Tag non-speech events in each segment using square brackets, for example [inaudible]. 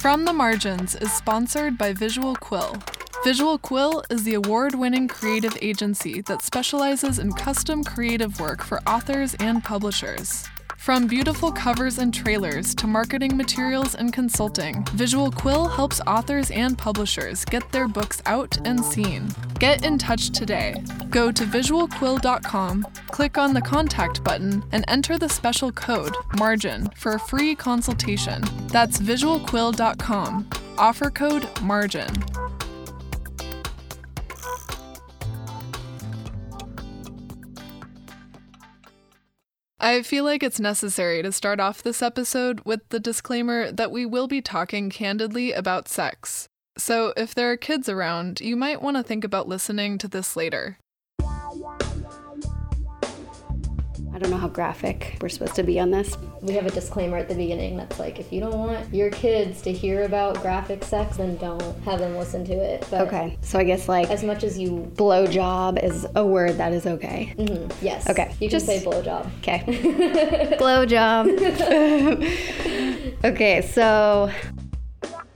From the Margins is sponsored by Visual Quill. Visual Quill is the award winning creative agency that specializes in custom creative work for authors and publishers. From beautiful covers and trailers to marketing materials and consulting, Visual Quill helps authors and publishers get their books out and seen. Get in touch today. Go to visualquill.com, click on the contact button, and enter the special code MARGIN for a free consultation. That's visualquill.com. Offer code MARGIN. I feel like it's necessary to start off this episode with the disclaimer that we will be talking candidly about sex. So, if there are kids around, you might want to think about listening to this later. Don't know how graphic we're supposed to be on this. We have a disclaimer at the beginning that's like, if you don't want your kids to hear about graphic sex, then don't have them listen to it. But okay, so I guess like as much as you blowjob is a word that is okay. Mm-hmm. Yes. Okay. You Just, can say blowjob. Okay. [laughs] blowjob. [laughs] okay, so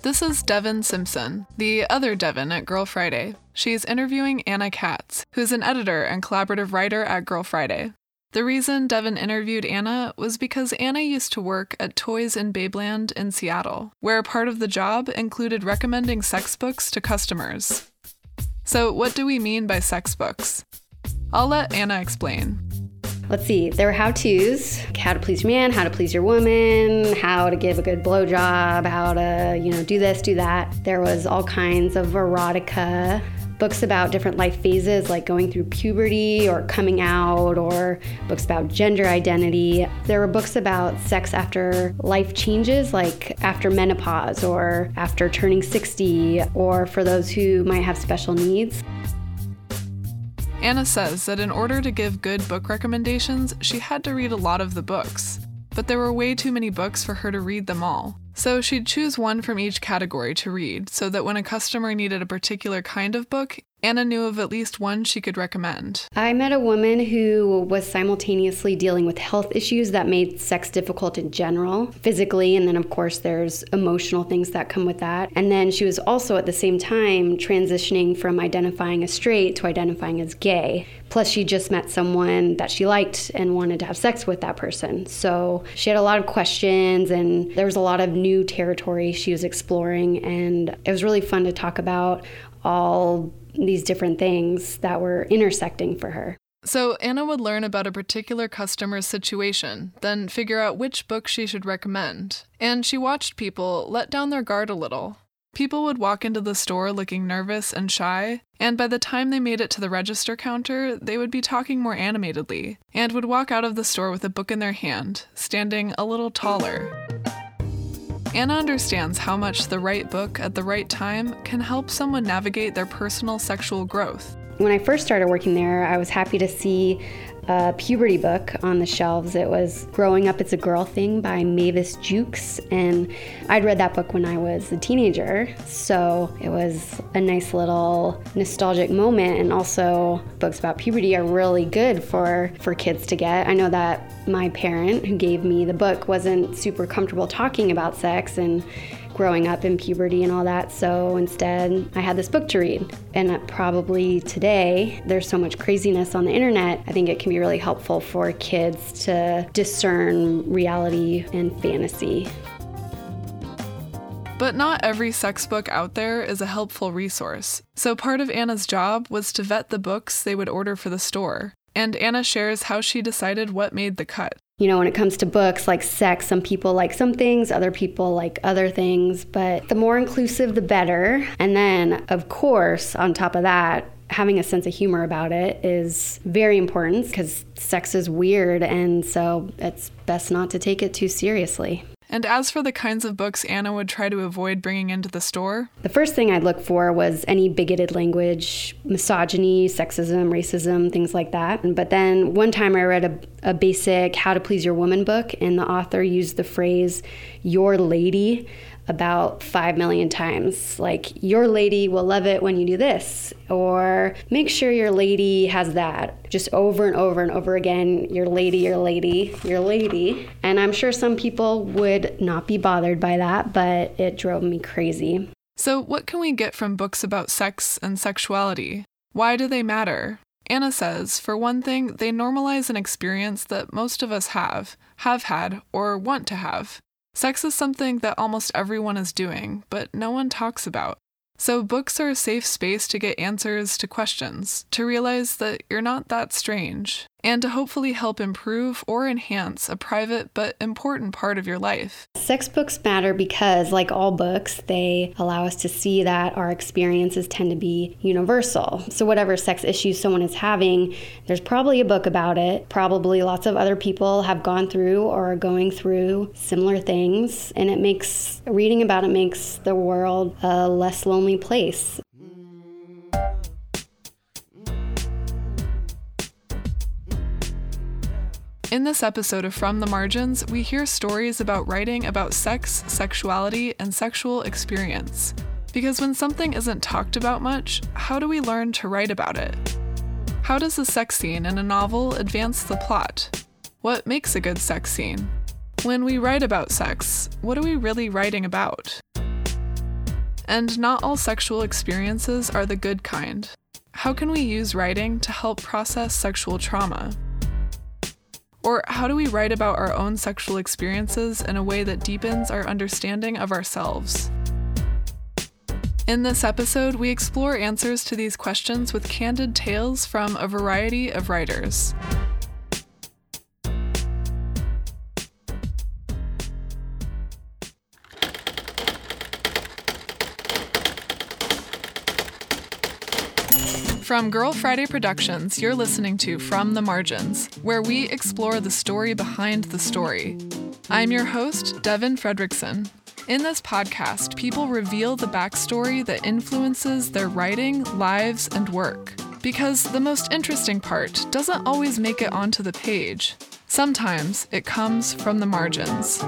this is Devin Simpson, the other Devin at Girl Friday. She's interviewing Anna Katz, who's an editor and collaborative writer at Girl Friday. The reason Devin interviewed Anna was because Anna used to work at Toys in Babeland in Seattle, where part of the job included recommending sex books to customers. So, what do we mean by sex books? I'll let Anna explain. Let's see, there were how to's how to please your man, how to please your woman, how to give a good blowjob, how to, you know, do this, do that. There was all kinds of erotica, books about different life phases like going through puberty or coming out, or books about gender identity. There were books about sex after life changes, like after menopause or after turning 60, or for those who might have special needs. Anna says that in order to give good book recommendations, she had to read a lot of the books, but there were way too many books for her to read them all. So she'd choose one from each category to read so that when a customer needed a particular kind of book, Anna knew of at least one she could recommend. I met a woman who was simultaneously dealing with health issues that made sex difficult in general, physically, and then, of course, there's emotional things that come with that. And then she was also at the same time transitioning from identifying as straight to identifying as gay. Plus, she just met someone that she liked and wanted to have sex with that person. So she had a lot of questions, and there was a lot of new territory she was exploring. And it was really fun to talk about all these different things that were intersecting for her. So, Anna would learn about a particular customer's situation, then figure out which book she should recommend. And she watched people let down their guard a little. People would walk into the store looking nervous and shy, and by the time they made it to the register counter, they would be talking more animatedly, and would walk out of the store with a book in their hand, standing a little taller. Anna understands how much the right book at the right time can help someone navigate their personal sexual growth. When I first started working there, I was happy to see a puberty book on the shelves. It was Growing Up It's a Girl Thing by Mavis Jukes. And I'd read that book when I was a teenager. So it was a nice little nostalgic moment. And also, books about puberty are really good for, for kids to get. I know that my parent who gave me the book wasn't super comfortable talking about sex and growing up in puberty and all that. So instead, I had this book to read. And probably today, there's so much craziness on the internet. I think it can be really helpful for kids to discern reality and fantasy. But not every sex book out there is a helpful resource. So part of Anna's job was to vet the books they would order for the store. And Anna shares how she decided what made the cut. You know, when it comes to books like sex, some people like some things, other people like other things, but the more inclusive, the better. And then, of course, on top of that, having a sense of humor about it is very important because sex is weird, and so it's best not to take it too seriously. And as for the kinds of books Anna would try to avoid bringing into the store, the first thing I'd look for was any bigoted language, misogyny, sexism, racism, things like that. But then one time I read a, a basic How to Please Your Woman book, and the author used the phrase, Your Lady about 5 million times. Like, your lady will love it when you do this, or make sure your lady has that just over and over and over again, your lady, your lady, your lady. And I'm sure some people would not be bothered by that, but it drove me crazy. So, what can we get from books about sex and sexuality? Why do they matter? Anna says, for one thing, they normalize an experience that most of us have, have had, or want to have. Sex is something that almost everyone is doing, but no one talks about. So, books are a safe space to get answers to questions, to realize that you're not that strange, and to hopefully help improve or enhance a private but important part of your life. Sex books matter because, like all books, they allow us to see that our experiences tend to be universal. So, whatever sex issues someone is having, there's probably a book about it. Probably lots of other people have gone through or are going through similar things, and it makes reading about it makes the world a less lonely place. In this episode of From the Margins, we hear stories about writing about sex, sexuality, and sexual experience. Because when something isn't talked about much, how do we learn to write about it? How does a sex scene in a novel advance the plot? What makes a good sex scene? When we write about sex, what are we really writing about? And not all sexual experiences are the good kind. How can we use writing to help process sexual trauma? Or how do we write about our own sexual experiences in a way that deepens our understanding of ourselves? In this episode, we explore answers to these questions with candid tales from a variety of writers. From Girl Friday Productions, you're listening to From the Margins, where we explore the story behind the story. I'm your host, Devin Fredrickson. In this podcast, people reveal the backstory that influences their writing, lives, and work. Because the most interesting part doesn't always make it onto the page. Sometimes it comes from the margins.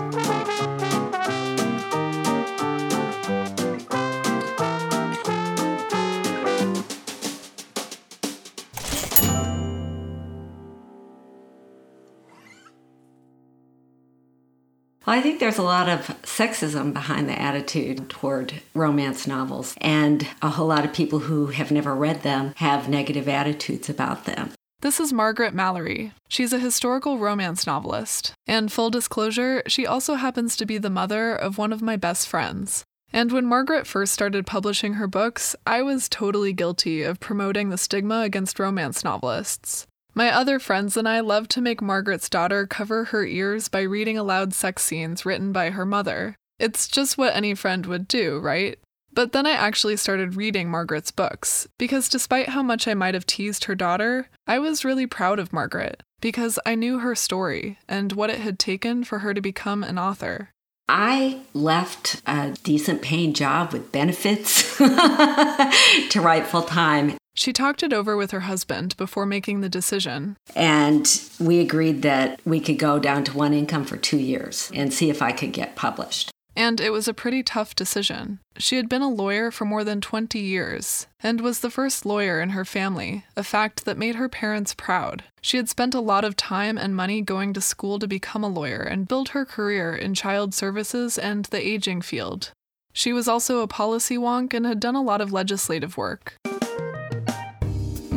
Well, I think there's a lot of sexism behind the attitude toward romance novels, and a whole lot of people who have never read them have negative attitudes about them. This is Margaret Mallory. She's a historical romance novelist. And full disclosure, she also happens to be the mother of one of my best friends. And when Margaret first started publishing her books, I was totally guilty of promoting the stigma against romance novelists. My other friends and I love to make Margaret's daughter cover her ears by reading aloud sex scenes written by her mother. It's just what any friend would do, right? But then I actually started reading Margaret's books, because despite how much I might have teased her daughter, I was really proud of Margaret, because I knew her story and what it had taken for her to become an author. I left a decent paying job with benefits [laughs] to write full time. She talked it over with her husband before making the decision. And we agreed that we could go down to one income for two years and see if I could get published. And it was a pretty tough decision. She had been a lawyer for more than 20 years and was the first lawyer in her family, a fact that made her parents proud. She had spent a lot of time and money going to school to become a lawyer and build her career in child services and the aging field. She was also a policy wonk and had done a lot of legislative work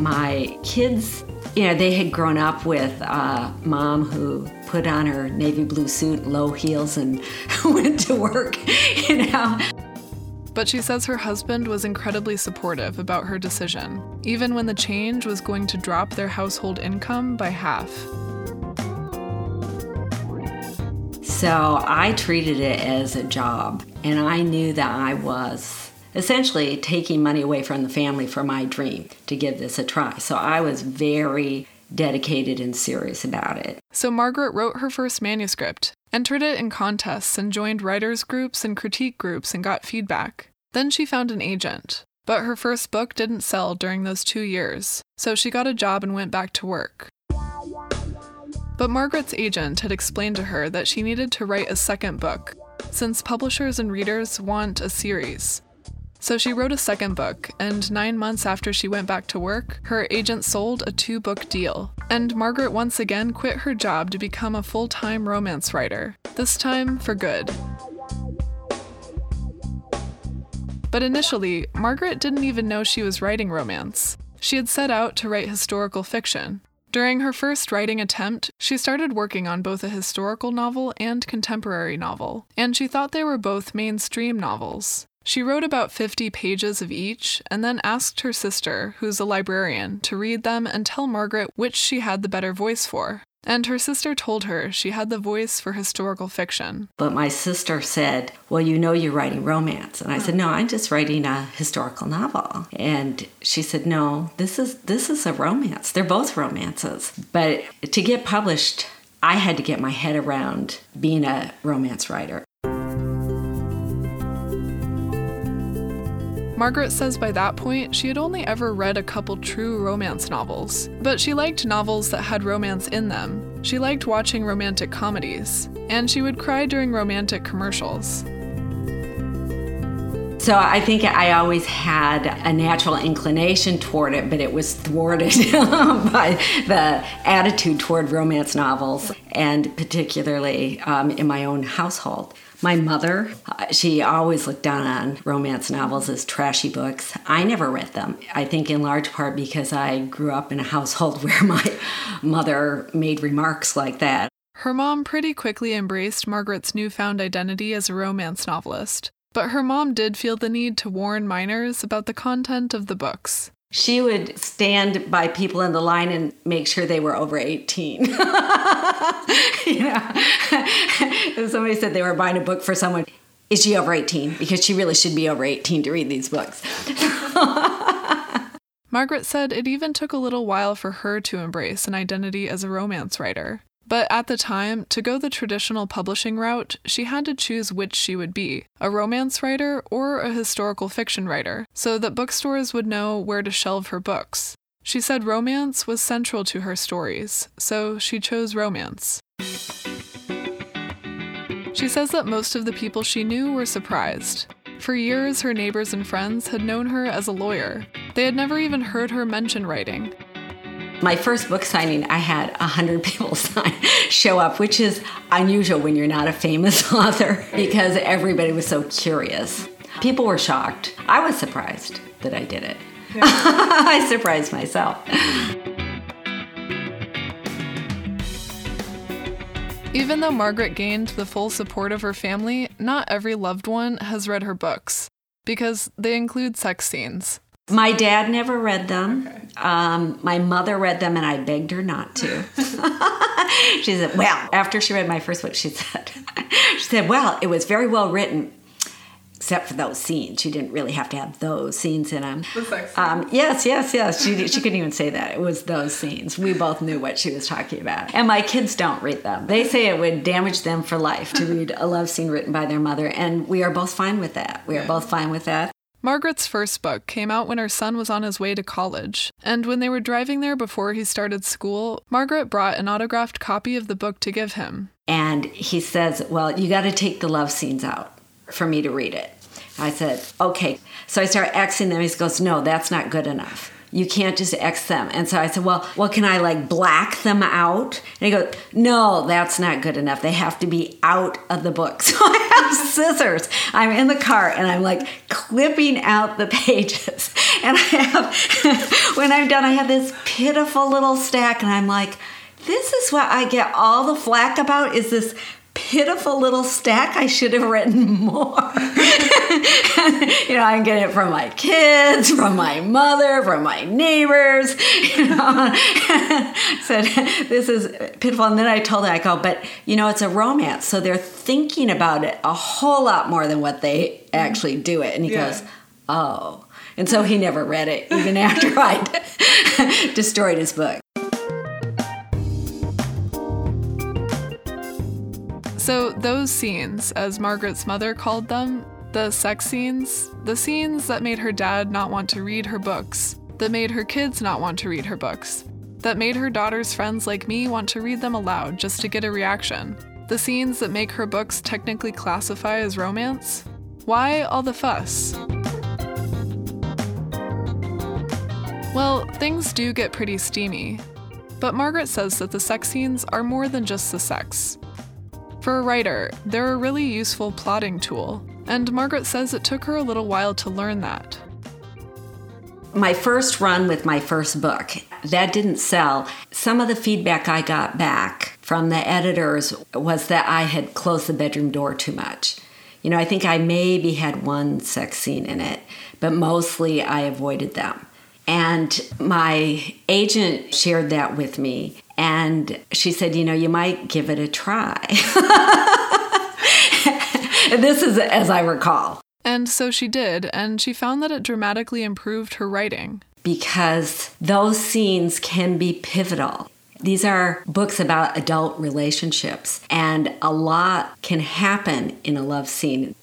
my kids, you know, they had grown up with a mom who put on her navy blue suit, low heels, and [laughs] went to work, [laughs] you know. But she says her husband was incredibly supportive about her decision, even when the change was going to drop their household income by half. So I treated it as a job, and I knew that I was essentially taking money away from the family for my dream to give this a try. So I was very dedicated and serious about it. So Margaret wrote her first manuscript, entered it in contests, and joined writers' groups and critique groups and got feedback. Then she found an agent. But her first book didn't sell during those two years, so she got a job and went back to work. But Margaret's agent had explained to her that she needed to write a second book, since publishers and readers want a series. So she wrote a second book, and nine months after she went back to work, her agent sold a two book deal. And Margaret once again quit her job to become a full time romance writer, this time for good. But initially, Margaret didn't even know she was writing romance. She had set out to write historical fiction. During her first writing attempt, she started working on both a historical novel and contemporary novel, and she thought they were both mainstream novels. She wrote about 50 pages of each and then asked her sister, who's a librarian, to read them and tell Margaret which she had the better voice for. And her sister told her she had the voice for historical fiction. But my sister said, Well, you know you're writing romance. And I said, No, I'm just writing a historical novel. And she said, No, this is this is a romance. They're both romances. But to get published, I had to get my head around being a romance writer. Margaret says by that point she had only ever read a couple true romance novels, but she liked novels that had romance in them. She liked watching romantic comedies, and she would cry during romantic commercials. So I think I always had a natural inclination toward it, but it was thwarted [laughs] by the attitude toward romance novels, and particularly um, in my own household. My mother, she always looked down on romance novels as trashy books. I never read them. I think in large part because I grew up in a household [laughs] where my mother made remarks like that. Her mom pretty quickly embraced Margaret's newfound identity as a romance novelist, but her mom did feel the need to warn minors about the content of the books. She would stand by people in the line and make sure they were over 18. [laughs] you know, [laughs] if somebody said they were buying a book for someone, is she over 18? Because she really should be over 18 to read these books. [laughs] Margaret said it even took a little while for her to embrace an identity as a romance writer. But at the time, to go the traditional publishing route, she had to choose which she would be a romance writer or a historical fiction writer, so that bookstores would know where to shelve her books. She said romance was central to her stories, so she chose romance. She says that most of the people she knew were surprised. For years, her neighbors and friends had known her as a lawyer. They had never even heard her mention writing, my first book signing, I had 100 [laughs] people sign, show up, which is unusual when you're not a famous [laughs] author because everybody was so curious. People were shocked. I was surprised that I did it. Yeah. [laughs] I surprised myself. Even though Margaret gained the full support of her family, not every loved one has read her books because they include sex scenes. My dad never read them. Okay. Um, my mother read them, and I begged her not to. [laughs] she said, "Well," after she read my first book, she said, [laughs] "She said, well, it was very well written." Except for those scenes, she didn't really have to have those scenes in them. The um, yes, yes, yes. She she couldn't even say that. It was those scenes. We both knew what she was talking about. And my kids don't read them. They say it would damage them for life to read a love scene written by their mother, and we are both fine with that. We are both fine with that. Margaret's first book came out when her son was on his way to college, and when they were driving there before he started school, Margaret brought an autographed copy of the book to give him. And he says, Well, you got to take the love scenes out for me to read it. I said, Okay. So I start Xing them. He goes, No, that's not good enough you can't just X them. And so I said, well, what can I like black them out? And he goes, no, that's not good enough. They have to be out of the book. [laughs] So I have scissors. I'm in the car and I'm like clipping out the pages. [laughs] And I have, [laughs] when I'm done, I have this pitiful little stack and I'm like, this is what I get all the flack about is this pitiful little stack. I should have written [laughs] more. you know, I'm getting it from my kids, from my mother, from my neighbors. [laughs] You know, [laughs] said this is pitiful. And then I told her, I go, but you know, it's a romance, so they're thinking about it a whole lot more than what they mm-hmm. actually do it. And he yeah. goes, oh. And so he never read it, even after I destroyed his book. So, those scenes, as Margaret's mother called them, the sex scenes, the scenes that made her dad not want to read her books, that made her kids not want to read her books, that made her daughter's friends like me want to read them aloud just to get a reaction, the scenes that make her books technically classify as romance. Why all the fuss? Well, things do get pretty steamy, but Margaret says that the sex scenes are more than just the sex. For a writer, they're a really useful plotting tool, and Margaret says it took her a little while to learn that. My first run with my first book, that didn't sell. Some of the feedback I got back from the editors was that I had closed the bedroom door too much. You know, I think I maybe had one sex scene in it, but mostly I avoided them. And my agent shared that with me, and she said, You know, you might give it a try. [laughs] this is as I recall. And so she did, and she found that it dramatically improved her writing. Because those scenes can be pivotal. These are books about adult relationships, and a lot can happen in a love scene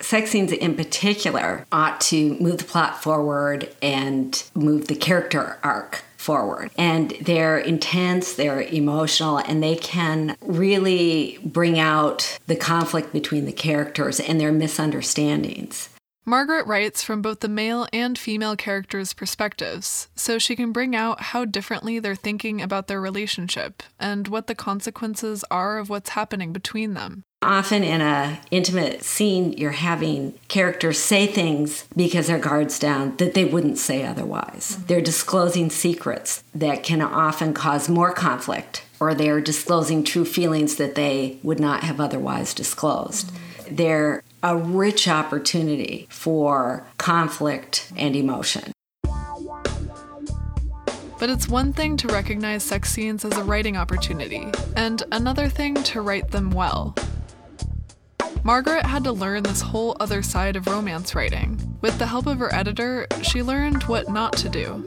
sex scenes in particular ought to move the plot forward and move the character arc forward. And they're intense, they're emotional, and they can really bring out the conflict between the characters and their misunderstandings. Margaret writes from both the male and female characters' perspectives, so she can bring out how differently they're thinking about their relationship and what the consequences are of what's happening between them. Often in a intimate scene, you're having characters say things because their guard's down that they wouldn't say otherwise. Mm-hmm. They're disclosing secrets that can often cause more conflict, or they're disclosing true feelings that they would not have otherwise disclosed. Mm-hmm. They're a rich opportunity for conflict and emotion. But it's one thing to recognize sex scenes as a writing opportunity, and another thing to write them well. Margaret had to learn this whole other side of romance writing. With the help of her editor, she learned what not to do.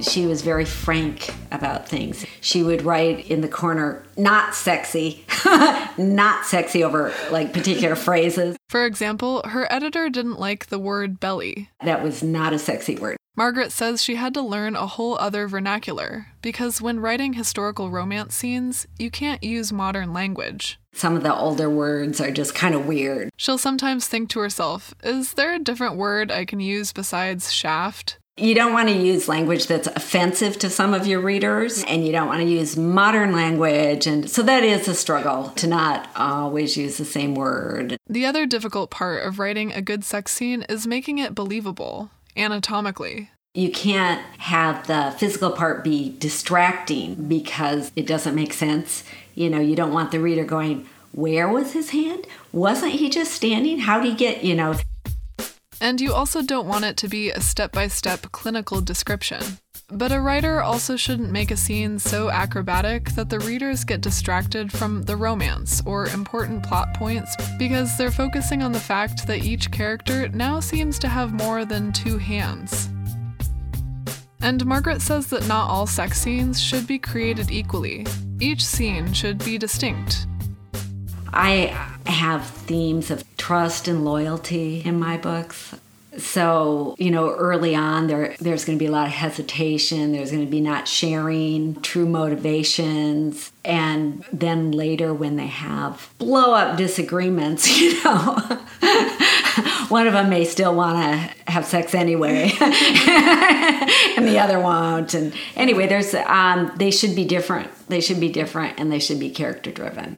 She was very frank about things. She would write in the corner, not sexy, [laughs] not sexy over like particular phrases. For example, her editor didn't like the word belly. That was not a sexy word. Margaret says she had to learn a whole other vernacular because when writing historical romance scenes, you can't use modern language. Some of the older words are just kind of weird. She'll sometimes think to herself, is there a different word I can use besides shaft? You don't want to use language that's offensive to some of your readers, and you don't want to use modern language. And so that is a struggle to not always use the same word. The other difficult part of writing a good sex scene is making it believable, anatomically. You can't have the physical part be distracting because it doesn't make sense. You know, you don't want the reader going, Where was his hand? Wasn't he just standing? How did he get, you know? And you also don't want it to be a step by step clinical description. But a writer also shouldn't make a scene so acrobatic that the readers get distracted from the romance or important plot points because they're focusing on the fact that each character now seems to have more than two hands. And Margaret says that not all sex scenes should be created equally. Each scene should be distinct. I have themes of trust and loyalty in my books. So, you know, early on there there's going to be a lot of hesitation, there's going to be not sharing true motivations, and then later when they have blow up disagreements, [laughs] you know, [laughs] one of them may still want to have sex anyway [laughs] and the other won't. And anyway there's um, they should be different they should be different and they should be character driven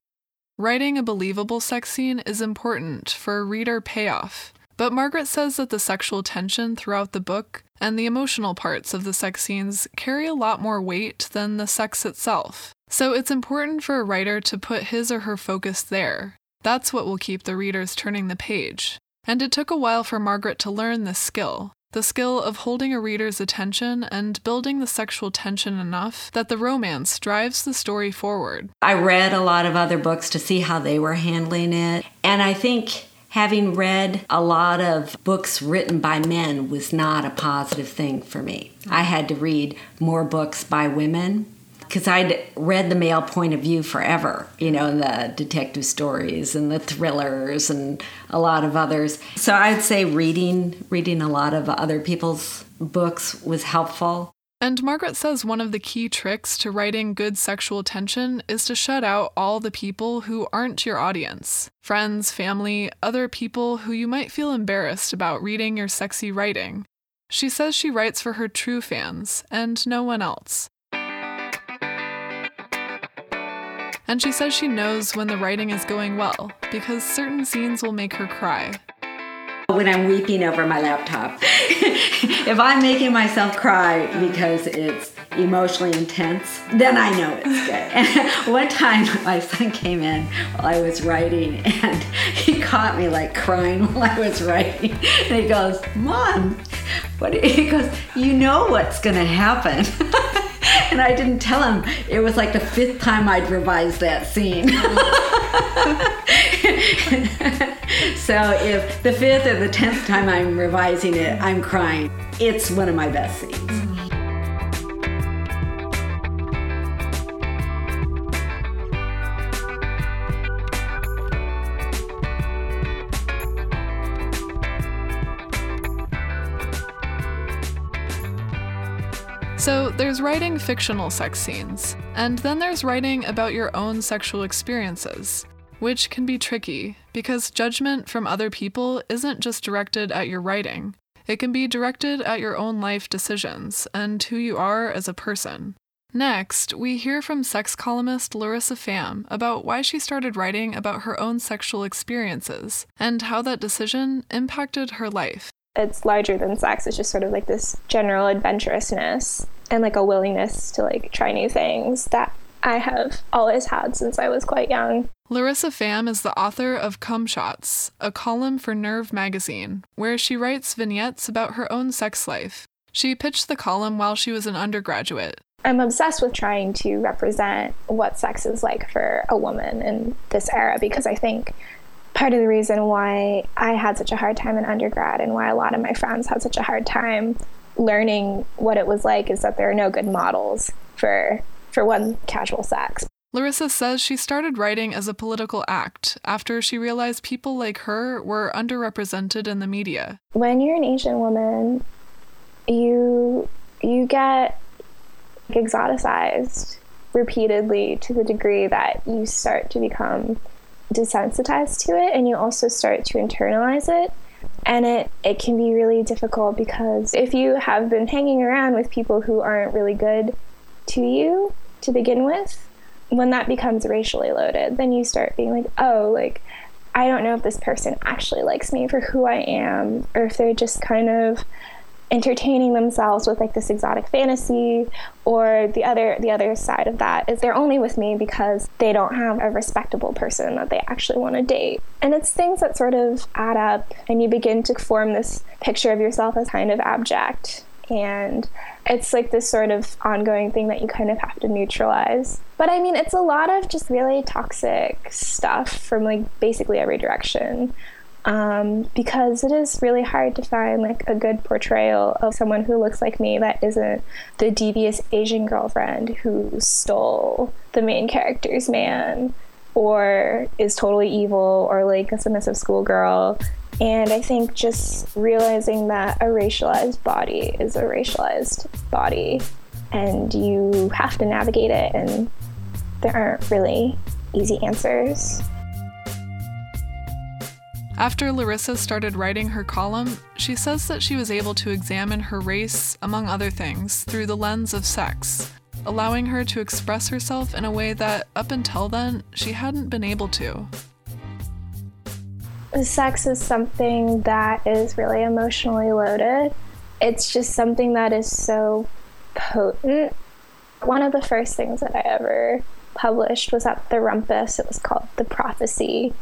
Writing a believable sex scene is important for a reader payoff, but Margaret says that the sexual tension throughout the book and the emotional parts of the sex scenes carry a lot more weight than the sex itself. So it's important for a writer to put his or her focus there. That's what will keep the readers turning the page. And it took a while for Margaret to learn this skill the skill of holding a reader's attention and building the sexual tension enough that the romance drives the story forward. I read a lot of other books to see how they were handling it, and I think having read a lot of books written by men was not a positive thing for me. I had to read more books by women because I'd read the male point of view forever, you know, the detective stories and the thrillers and a lot of others. So I'd say reading reading a lot of other people's books was helpful. And Margaret says one of the key tricks to writing good sexual tension is to shut out all the people who aren't your audience friends, family, other people who you might feel embarrassed about reading your sexy writing. She says she writes for her true fans and no one else. And she says she knows when the writing is going well because certain scenes will make her cry. When I'm weeping over my laptop, [laughs] if I'm making myself cry because it's emotionally intense, then I know it's good. And [laughs] one time my son came in while I was writing and [laughs] he caught me like crying while I was writing. And he goes, Mom, what? He goes, You know what's to happen. and I didn't tell him. It was like the fifth time I'd revised that scene. [laughs] so if the fifth or the tenth time I'm revising it, I'm crying. It's one of my best scenes. So there's writing fictional sex scenes, and then there's writing about your own sexual experiences, which can be tricky because judgment from other people isn't just directed at your writing. It can be directed at your own life decisions and who you are as a person. Next, we hear from sex columnist Larissa Pham about why she started writing about her own sexual experiences and how that decision impacted her life it's larger than sex. It's just sort of like this general adventurousness and like a willingness to like try new things that I have always had since I was quite young. Larissa Pham is the author of Cum Shots, a column for Nerve magazine, where she writes vignettes about her own sex life. She pitched the column while she was an undergraduate. I'm obsessed with trying to represent what sex is like for a woman in this era because I think part of the reason why I had such a hard time in undergrad and why a lot of my friends had such a hard time learning what it was like is that there are no good models for for one casual sex. Larissa says she started writing as a political act after she realized people like her were underrepresented in the media. When you're an Asian woman, you you get exoticized repeatedly to the degree that you start to become desensitized to it and you also start to internalize it and it it can be really difficult because if you have been hanging around with people who aren't really good to you to begin with when that becomes racially loaded then you start being like oh like I don't know if this person actually likes me for who I am or if they're just kind of entertaining themselves with like this exotic fantasy or the other the other side of that is they're only with me because they don't have a respectable person that they actually want to date. And it's things that sort of add up and you begin to form this picture of yourself as kind of abject and it's like this sort of ongoing thing that you kind of have to neutralize but i mean it's a lot of just really toxic stuff from like basically every direction um, because it is really hard to find like a good portrayal of someone who looks like me that isn't the devious Asian girlfriend who stole the main character's man or is totally evil or like a submissive schoolgirl. And I think just realizing that a racialized body is a racialized body and you have to navigate it, and there aren't really easy answers. After Larissa started writing her column, she says that she was able to examine her race, among other things, through the lens of sex, allowing her to express herself in a way that, up until then, she hadn't been able to. Sex is something that is really emotionally loaded. It's just something that is so potent. One of the first things that I ever published was at the Rumpus. It was called The Prophecy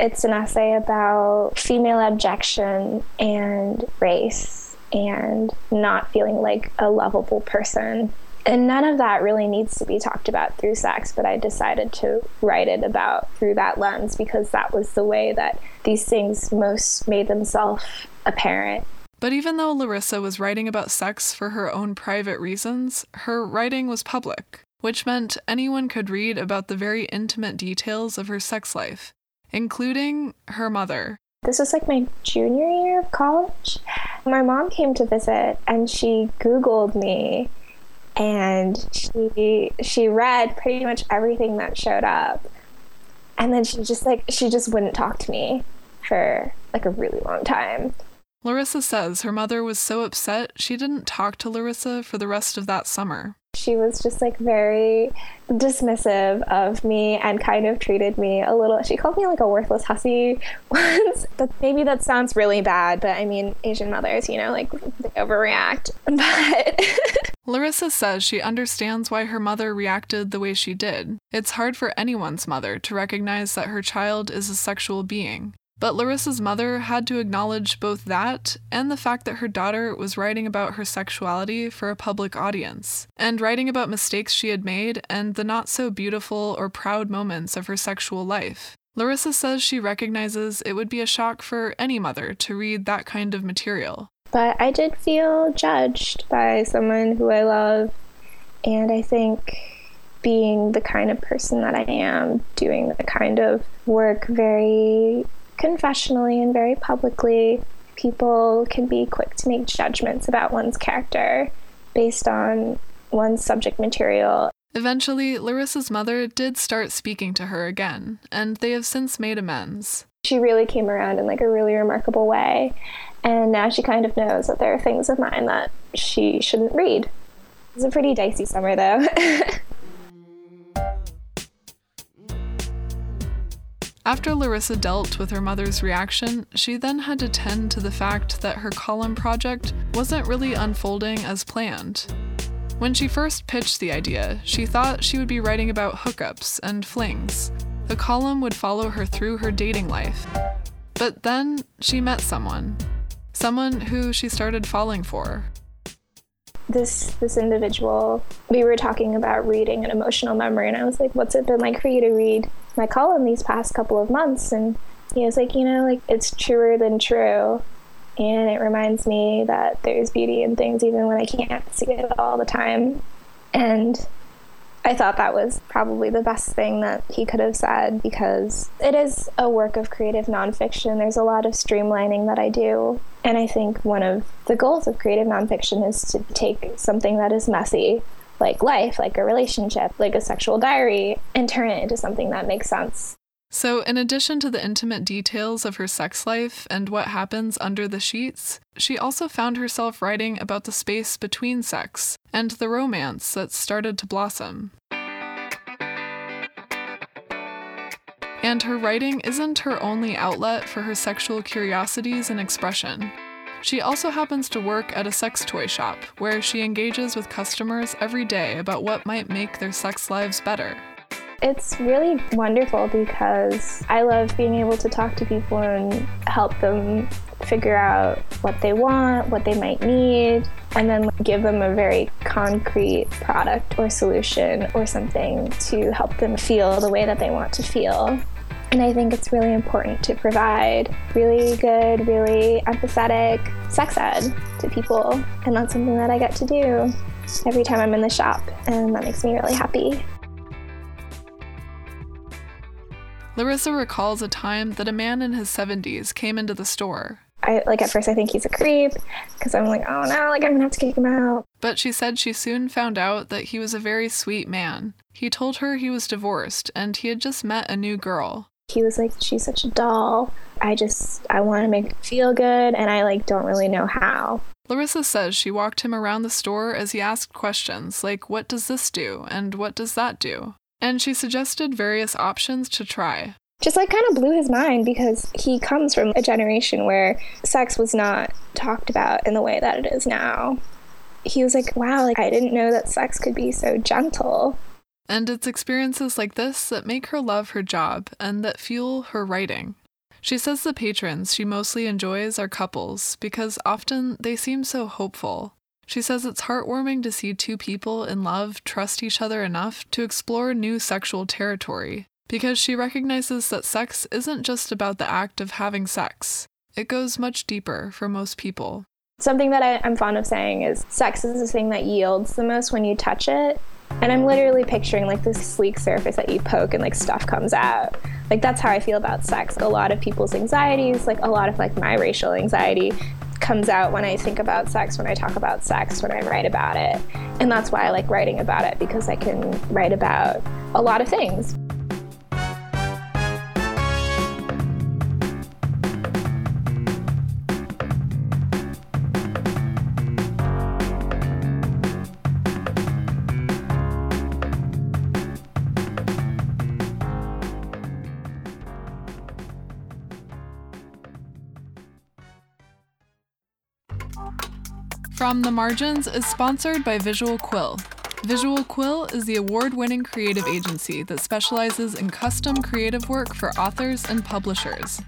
it's an essay about female abjection and race and not feeling like a lovable person. And none of that really needs to be talked about through sex, but I decided to write it about through that lens because that was the way that these things most made themselves apparent. But even though Larissa was writing about sex for her own private reasons, her writing was public, which meant anyone could read about the very intimate details of her sex life, including her mother. This was like my junior year of college. My mom came to visit and she Googled me and she she read pretty much everything that showed up. And then she just like she just wouldn't talk to me for like a really long time. Larissa says her mother was so upset she didn't talk to Larissa for the rest of that summer. She was just like very dismissive of me and kind of treated me a little. She called me like a worthless hussy [laughs] once. But maybe that sounds really bad, but I mean, Asian mothers, you know, like they overreact. [laughs] But [laughs] Larissa says she understands why her mother reacted the way she did. It's hard for anyone's mother to recognize that her child is a sexual being. But Larissa's mother had to acknowledge both that and the fact that her daughter was writing about her sexuality for a public audience, and writing about mistakes she had made and the not so beautiful or proud moments of her sexual life. Larissa says she recognizes it would be a shock for any mother to read that kind of material. But I did feel judged by someone who I love, and I think being the kind of person that I am, doing the kind of work very confessionally and very publicly, people can be quick to make judgments about one's character based on one's subject material. Eventually, Larissa's mother did start speaking to her again, and they have since made amends. She really came around in like a really remarkable way, and now she kind of knows that there are things of mine that she shouldn't read. It was a pretty dicey summer though. [laughs] After Larissa dealt with her mother's reaction, she then had to tend to the fact that her column project wasn't really unfolding as planned. When she first pitched the idea, she thought she would be writing about hookups and flings. The column would follow her through her dating life. But then she met someone. Someone who she started falling for this this individual we were talking about reading an emotional memory and i was like what's it been like for you to read my column these past couple of months and he was like you know like it's truer than true and it reminds me that there's beauty in things even when i can't see it all the time and I thought that was probably the best thing that he could have said because it is a work of creative nonfiction. There's a lot of streamlining that I do. And I think one of the goals of creative nonfiction is to take something that is messy, like life, like a relationship, like a sexual diary, and turn it into something that makes sense. So, in addition to the intimate details of her sex life and what happens under the sheets, she also found herself writing about the space between sex and the romance that started to blossom. And her writing isn't her only outlet for her sexual curiosities and expression. She also happens to work at a sex toy shop where she engages with customers every day about what might make their sex lives better. It's really wonderful because I love being able to talk to people and help them figure out what they want, what they might need, and then give them a very concrete product or solution or something to help them feel the way that they want to feel. And I think it's really important to provide really good, really empathetic sex ed to people. And that's something that I get to do every time I'm in the shop, and that makes me really happy. Larissa recalls a time that a man in his 70s came into the store. I like at first I think he's a creep because I'm like, oh no, like I'm gonna have to kick him out. But she said she soon found out that he was a very sweet man. He told her he was divorced and he had just met a new girl. He was like, she's such a doll. I just I want to make her feel good and I like don't really know how. Larissa says she walked him around the store as he asked questions like, What does this do? and What does that do? and she suggested various options to try. Just like kind of blew his mind because he comes from a generation where sex was not talked about in the way that it is now. He was like, wow, like I didn't know that sex could be so gentle. And it's experiences like this that make her love her job and that fuel her writing. She says the patrons she mostly enjoys are couples because often they seem so hopeful she says it's heartwarming to see two people in love trust each other enough to explore new sexual territory, because she recognizes that sex isn't just about the act of having sex, it goes much deeper for most people. Something that I, am fond of saying is sex is the thing that yields the most when you touch it. And I'm literally picturing like this sleek surface that you poke and like stuff comes out. Like that's how I feel about sex. A lot of people's anxieties, like a lot of like my racial anxiety comes out when I think about sex, when I talk about sex, when I write about it. And that's why I like writing about it because I can write about a lot of things. From the Margins is sponsored by Visual Quill. Visual Quill is the award winning creative agency that specializes in custom creative work for authors and publishers.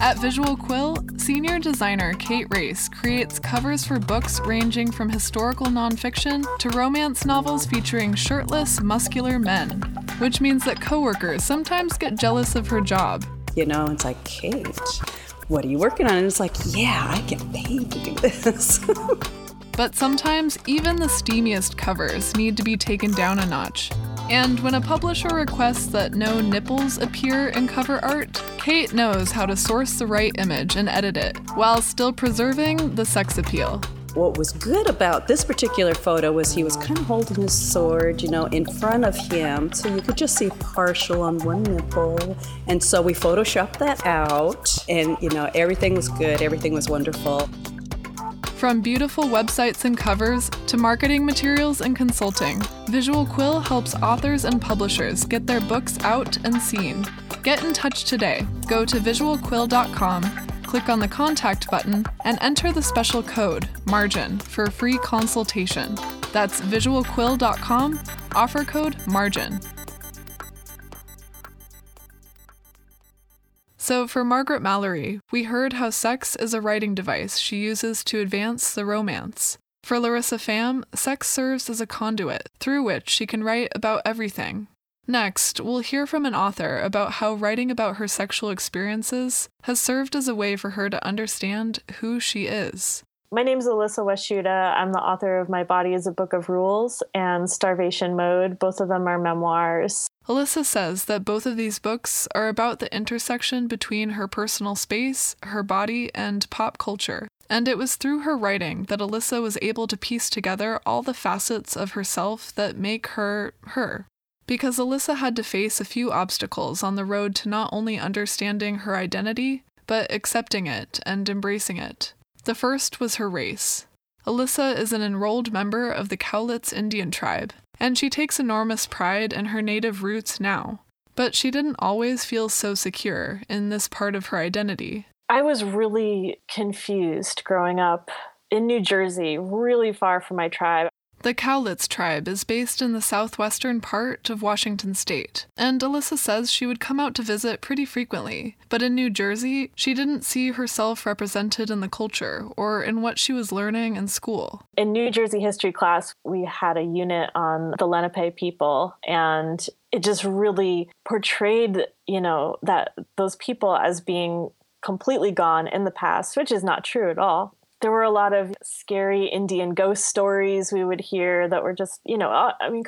At Visual Quill, senior designer Kate Race creates covers for books ranging from historical nonfiction to romance novels featuring shirtless, muscular men, which means that coworkers sometimes get jealous of her job. You know, it's like, Kate, what are you working on? And it's like, yeah, I get paid to do this. [laughs] But sometimes even the steamiest covers need to be taken down a notch. And when a publisher requests that no nipples appear in cover art, Kate knows how to source the right image and edit it, while still preserving the sex appeal. What was good about this particular photo was he was kind of holding his sword, you know, in front of him, so you could just see partial on one nipple. And so we photoshopped that out, and, you know, everything was good, everything was wonderful. From beautiful websites and covers to marketing materials and consulting, Visual Quill helps authors and publishers get their books out and seen. Get in touch today. Go to visualquill.com, click on the contact button, and enter the special code MARGIN for a free consultation. That's visualquill.com, offer code MARGIN. So, for Margaret Mallory, we heard how sex is a writing device she uses to advance the romance. For Larissa Pham, sex serves as a conduit through which she can write about everything. Next, we'll hear from an author about how writing about her sexual experiences has served as a way for her to understand who she is. My name is Elissa Washuta. I'm the author of My Body is a Book of Rules and Starvation Mode. Both of them are memoirs. Elissa says that both of these books are about the intersection between her personal space, her body, and pop culture. And it was through her writing that Elissa was able to piece together all the facets of herself that make her her. Because Elissa had to face a few obstacles on the road to not only understanding her identity, but accepting it and embracing it. The first was her race. Elissa is an enrolled member of the Cowlitz Indian tribe, and she takes enormous pride in her native roots now. But she didn't always feel so secure in this part of her identity. I was really confused growing up in New Jersey, really far from my tribe. The Cowlitz tribe is based in the southwestern part of Washington state, and Elissa says she would come out to visit pretty frequently. But in New Jersey, she didn't see herself represented in the culture or in what she was learning in school. In New Jersey history class, we had a unit on the Lenape people, and it just really portrayed, you know, that those people as being completely gone in the past, which is not true at all there were a lot of scary Indian ghost stories we would hear that were just, you know, uh, I mean,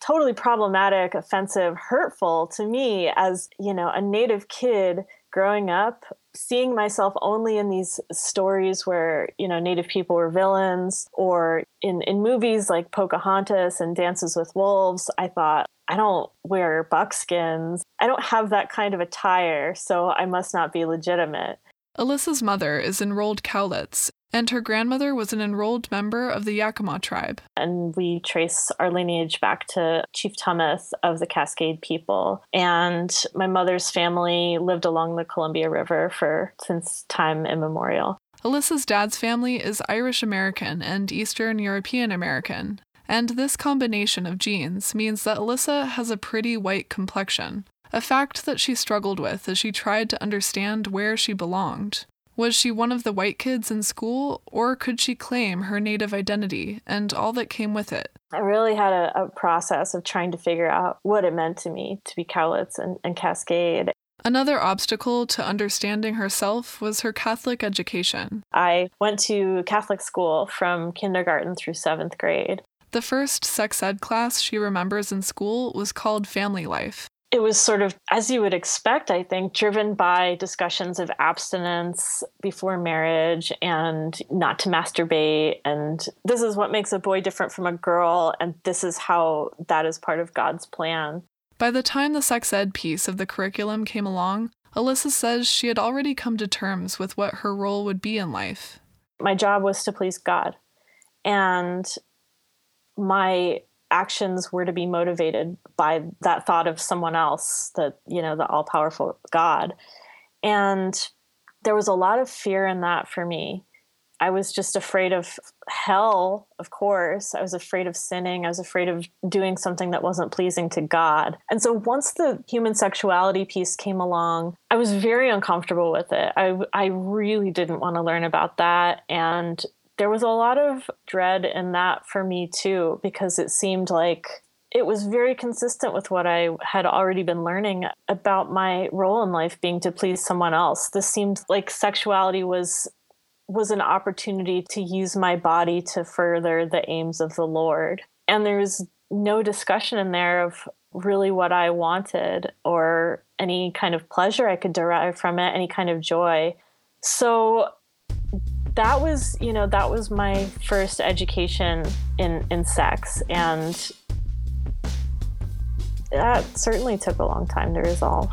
totally problematic, offensive, hurtful to me as, you know, a native kid growing up, seeing myself only in these stories where, you know, native people were villains or in, in movies like Pocahontas and Dances with Wolves, I thought, I don't wear buckskins. I don't have that kind of attire, so I must not be legitimate. Elissa's mother is enrolled Cowlitz, and her grandmother was an enrolled member of the Yakima tribe. And we trace our lineage back to Chief Tumulth of the Cascade people. And my mother's family lived along the Columbia River for since time immemorial. Elissa's dad's family is Irish American and Eastern European American. And this combination of genes means that Elissa has a pretty white complexion, a fact that she struggled with as she tried to understand where she belonged. Was she one of the white kids in school, or could she claim her native identity and all that came with it? I really had a, a process of trying to figure out what it meant to me to be Cowlitz and, and Cascade. Another obstacle to understanding herself was her Catholic education. I went to Catholic school from kindergarten through seventh grade. The first sex ed class she remembers in school was called Family Life it was sort of, as you would expect, I think, driven by discussions of abstinence before marriage and not to masturbate. And this is what makes a boy different from a girl. And this is how that is part of God's plan. By the time the sex ed piece of the curriculum came along, Elissa says she had already come to terms with what her role would be in life. My job was to please God. And my actions were to be motivated by that thought of someone else, that, you know, the all powerful God. And there was a lot of fear in that for me. I was just afraid of hell, of course. I was afraid of sinning. I was afraid of doing something that wasn't pleasing to God. And so once the human sexuality piece came along, I was very uncomfortable with it. I, I really didn't want to learn about that. And there was a lot of dread in that for me too, because it seemed like it was very consistent with what I had already been learning about my role in life being to please someone else. This seemed like sexuality was was an opportunity to use my body to further the aims of the Lord. And there was no discussion in there of really what I wanted or any kind of pleasure I could derive from it, any kind of joy. So that was, you know, that was my first education in in sex and that certainly took a long time to resolve.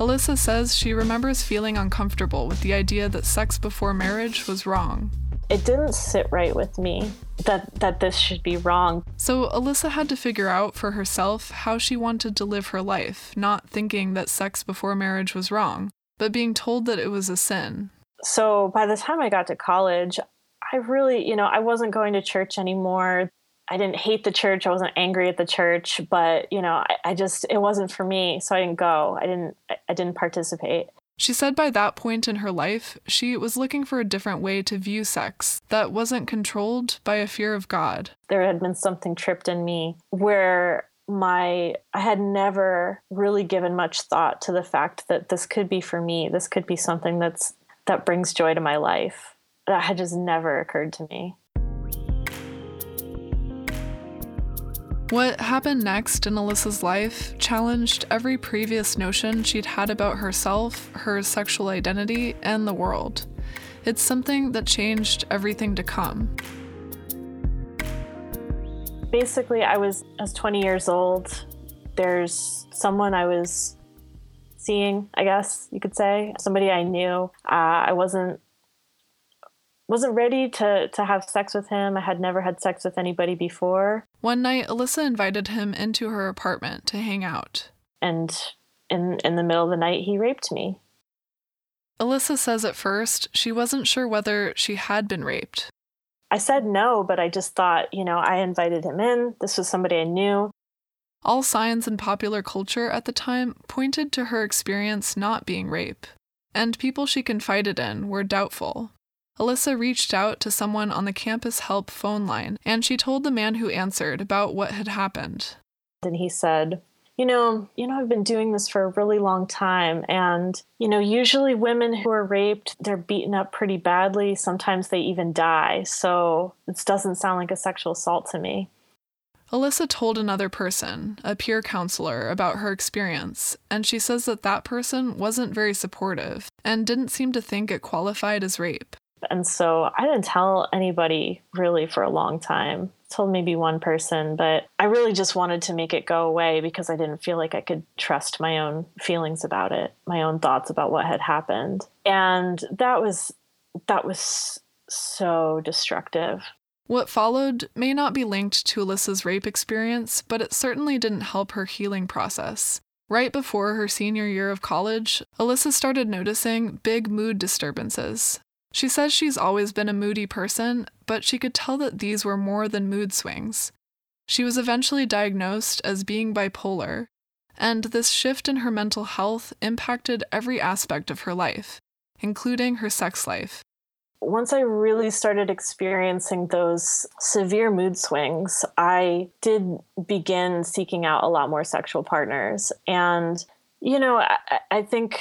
Elissa says she remembers feeling uncomfortable with the idea that sex before marriage was wrong. It didn't sit right with me that that this should be wrong. So Elissa had to figure out for herself how she wanted to live her life, not thinking that sex before marriage was wrong, but being told that it was a sin. So by the time I got to college, I really, you know, I wasn't going to church anymore. I didn't hate the church. I wasn't angry at the church, but you know, I, I, just it wasn't for me, so I didn't go. I didn't I didn't participate. She said by that point in her life, she was looking for a different way to view sex that wasn't controlled by a fear of God. There had been something tripped in me where my I had never really given much thought to the fact that this could be for me. This could be something that's that brings joy to my life. That had just never occurred to me. What happened next in Elissa's life challenged every previous notion she'd had about herself, her sexual identity, and the world. It's something that changed everything to come. Basically, I was, I was 20 years old. There's someone I was seeing, I guess you could say, somebody I knew. Uh, I wasn't wasn't ready to to have sex with him. I had never had sex with anybody before. One night, Elissa invited him into her apartment to hang out. And in in the middle of the night, he raped me. Elissa says at first she wasn't sure whether she had been raped. I said no, but I just thought, you know, I invited him in. This was somebody I knew. All science and popular culture at the time pointed to her experience not being rape, and people she confided in were doubtful. Elissa reached out to someone on the campus help phone line, and she told the man who answered about what had happened. And he said, you know, you know, I've been doing this for a really long time. And, you know, usually women who are raped, they're beaten up pretty badly. Sometimes they even die. So this doesn't sound like a sexual assault to me. Elissa told another person, a peer counselor, about her experience, and she says that that person wasn't very supportive and didn't seem to think it qualified as rape. And so I didn't tell anybody really for a long time. Told maybe one person, but I really just wanted to make it go away because I didn't feel like I could trust my own feelings about it, my own thoughts about what had happened. And that was that was so destructive. What followed may not be linked to Elissa's rape experience, but it certainly didn't help her healing process. Right before her senior year of college, Elissa started noticing big mood disturbances, she says she's always been a moody person, but she could tell that these were more than mood swings. She was eventually diagnosed as being bipolar, and this shift in her mental health impacted every aspect of her life, including her sex life. Once I really started experiencing those severe mood swings, I did begin seeking out a lot more sexual partners. And, you know, I, I think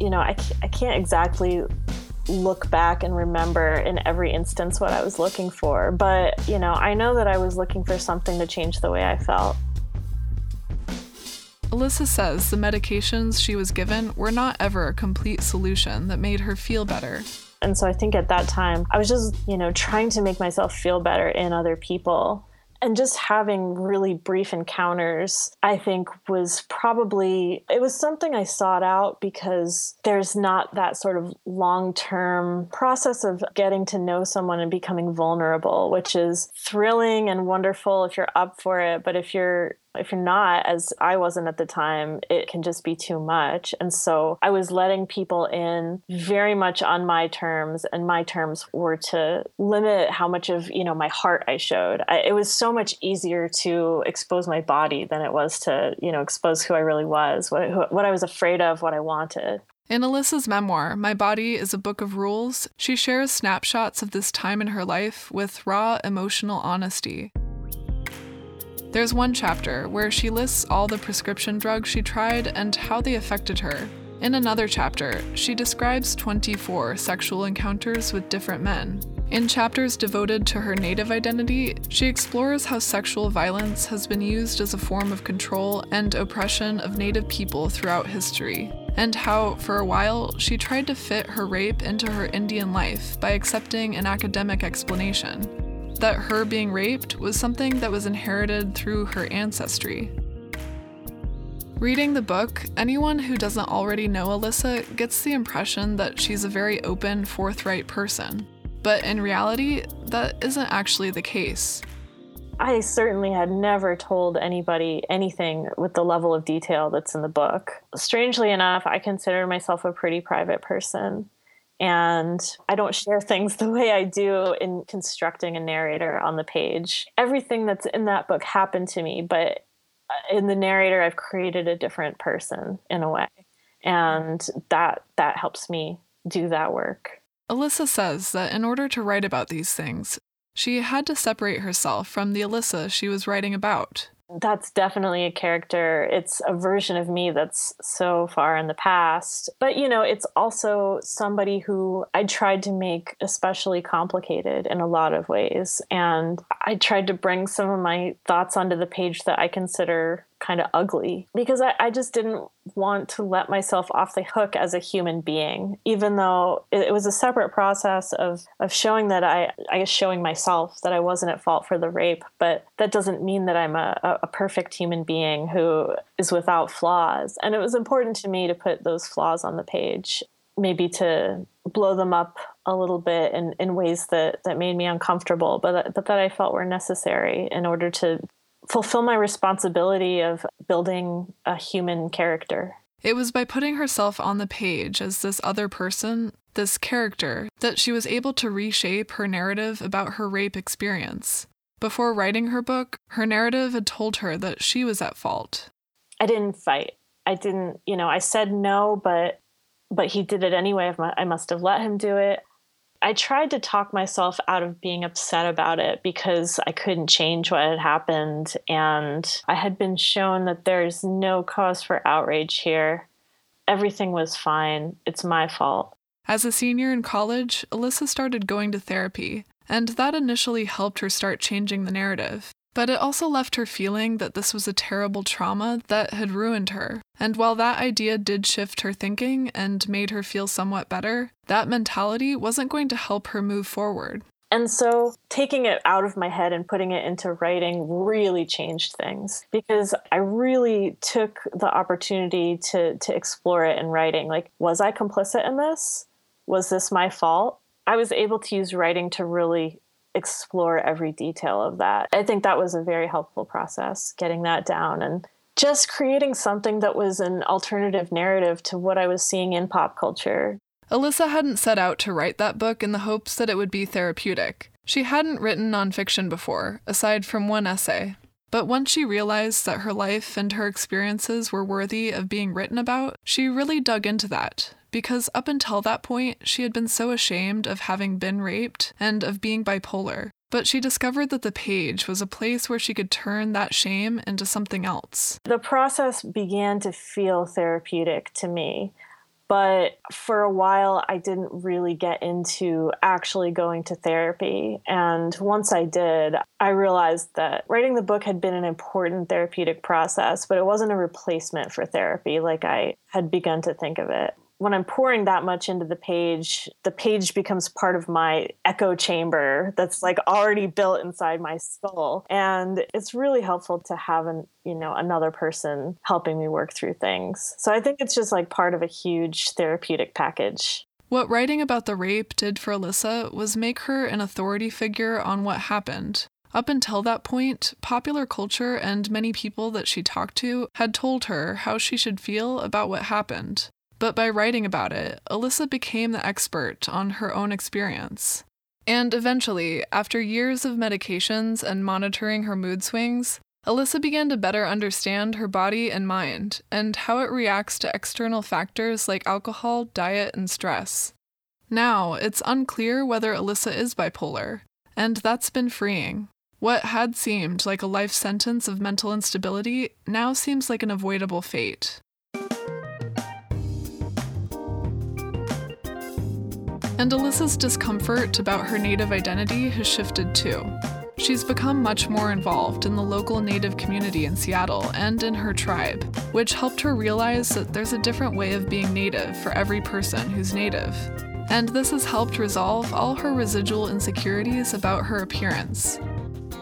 you know, I, I can't exactly look back and remember in every instance what I was looking for, but, you know, I know that I was looking for something to change the way I felt. Elissa says the medications she was given were not ever a complete solution that made her feel better. And so I think at that time, I was just, you know, trying to make myself feel better in other people and just having really brief encounters i think was probably it was something i sought out because there's not that sort of long-term process of getting to know someone and becoming vulnerable which is thrilling and wonderful if you're up for it. But if you're If you're not, as I wasn't at the time, it can just be too much. And so I was letting people in very much on my terms, and my terms were to limit how much of, you know, my heart I showed. I, it was so much easier to expose my body than it was to, you know, expose who I really was, what, what I was afraid of, what I wanted. In Elissa's memoir, My Body is a Book of Rules, she shares snapshots of this time in her life with raw emotional honesty. There's one chapter where she lists all the prescription drugs she tried and how they affected her. In another chapter, she describes 24 sexual encounters with different men. In chapters devoted to her native identity, she explores how sexual violence has been used as a form of control and oppression of native people throughout history and how, for a while, she tried to fit her rape into her Indian life by accepting an academic explanation that her being raped was something that was inherited through her ancestry. Reading the book, anyone who doesn't already know Elissa gets the impression that she's a very open, forthright person. But in reality, that isn't actually the case. I certainly had never told anybody anything with the level of detail that's in the book. Strangely enough, I consider myself a pretty private person. And I don't share things [laughs] the way I do in constructing a narrator on the page. Everything that's in that book happened to me, but uh, in the narrator, I've created a different person in a way. And that that helps me do that work. Elissa says that in order to write about these things, she had to separate herself from the Elissa she was writing about. That's definitely a character. It's a version of me that's so far in the past. But, you know, it's also somebody who I tried to make especially complicated in a lot of ways. And I tried to bring some of my thoughts onto the page that I consider kind of ugly because I, I just didn't want to let myself off the hook as a human being, even though it, it was a separate process of, of showing that I, I guess, showing myself that I wasn't at fault for the rape. But that doesn't mean that I'm a, a perfect human being who is without flaws. And it was important to me to put those flaws on the page, maybe to blow them up a little bit in, in ways that, that made me uncomfortable, but, but that I felt were necessary in order to fulfill my responsibility of building a human character. It was by putting herself on the page as this other person, this character, that she was able to reshape her narrative about her rape experience. Before writing her book, her narrative had told her that she was at fault. I didn't fight. I didn't, you know, I said no, but but he did it anyway. I must have let him do it. I tried to talk myself out of being upset about it because I couldn't change what had happened. And I had been shown that there's no cause for outrage here. Everything was fine. It's my fault. As a senior in college, Elissa started going to therapy, and that initially helped her start changing the narrative. But it also left her feeling that this was a terrible trauma that had ruined her. And while that idea did shift her thinking and made her feel somewhat better, that mentality wasn't going to help her move forward. And so taking it out of my head and putting it into writing really changed things because I really took the opportunity to to explore it in writing. Like was I complicit in this? Was this my fault? I was able to use writing to really explore every detail of that. I think that was a very helpful process, getting that down and just creating something that was an alternative narrative to what I was seeing in pop culture. Elissa hadn't set out to write that book in the hopes that it would be therapeutic. She hadn't written nonfiction before, aside from one essay. But once she realized that her life and her experiences were worthy of being written about, she really dug into that because up until that point, she had been so ashamed of having been raped and of being bipolar. But she discovered that the page was a place where she could turn that shame into something else. The process began to feel therapeutic to me. But for a while, I didn't really get into actually going to therapy. And once I did, I realized that writing the book had been an important therapeutic process, but it wasn't a replacement for therapy like I had begun to think of it when I'm pouring that much into the page, the page becomes part of my echo chamber that's like already built inside my skull. And it's really helpful to have an, you know, another person helping me work through things. So I think it's just like part of a huge therapeutic package. What writing about the rape did for Elissa was make her an authority figure on what happened. Up until that point, popular culture and many people that she talked to had told her how she should feel about what happened. But by writing about it, Elissa became the expert on her own experience. And eventually, after years of medications and monitoring her mood swings, Elissa began to better understand her body and mind and how it reacts to external factors like alcohol, diet, and stress. Now, it's unclear whether Elissa is bipolar, and that's been freeing. What had seemed like a life sentence of mental instability now seems like an avoidable fate. And Elissa's discomfort about her native identity has shifted too. She's become much more involved in the local Native community in Seattle and in her tribe, which helped her realize that there's a different way of being Native for every person who's Native. And this has helped resolve all her residual insecurities about her appearance.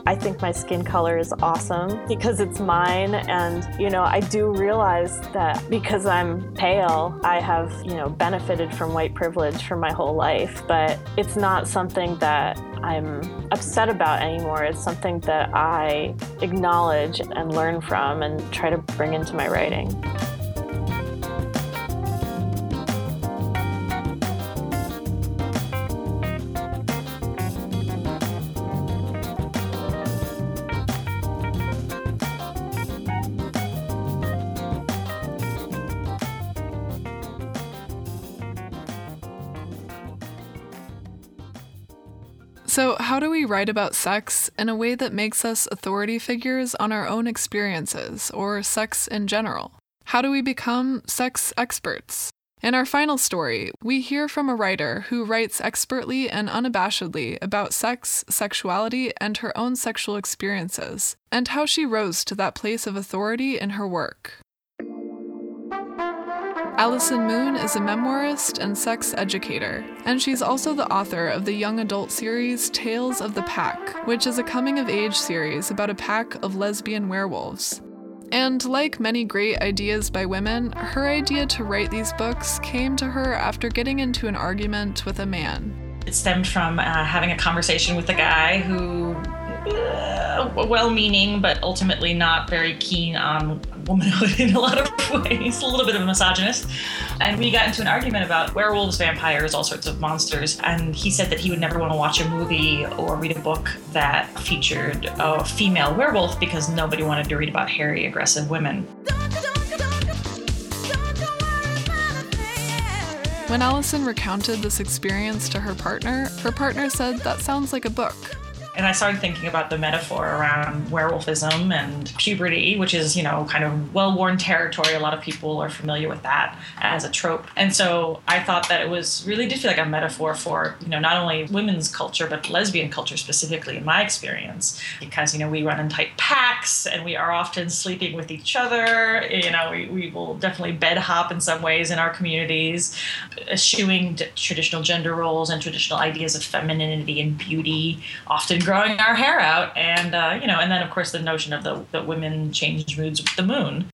I think my skin color is awesome because it's mine. And, you know, I do realize that because I'm pale, I have, you know, benefited from white privilege for my whole life. But it's not something that I'm upset about anymore. It's something that I acknowledge and learn from and try to bring into my writing. So, how do we write about sex in a way that makes us authority figures on our own experiences or sex in general? How do we become sex experts? In our final story, we hear from a writer who writes expertly and unabashedly about sex, sexuality, and her own sexual experiences, and how she rose to that place of authority in her work. Allison Moon is a memoirist and sex educator, and she's also the author of the young adult series Tales of the Pack, which is a coming of age series about a pack of lesbian werewolves. And like many great ideas by women, her idea to write these books came to her after getting into an argument with a man. It stemmed from uh, having a conversation with a guy who uh, well meaning, but ultimately not very keen on womanhood in a lot of [laughs] ways, a little bit of a misogynist. And we got into an argument about werewolves, vampires, all sorts of monsters. And he said that he would never want to watch a movie or read a book that featured a female werewolf because nobody wanted to read about hairy, aggressive women. When Allison recounted this experience to her partner, her partner said that sounds like a book. And I started thinking about the metaphor around werewolfism and puberty, which is, you know, kind of well worn territory. A lot of people are familiar with that as a trope. And so I thought that it was really did feel like a metaphor for, you know, not only women's culture, but lesbian culture specifically in my experience. Because, you know, we run in tight packs and we are often sleeping with each other. You know, we, we will definitely bed hop in some ways in our communities, eschewing traditional gender roles and traditional ideas of femininity and beauty, often growing our hair out, and uh, you know, and then of course the notion of the that women change moods with the moon.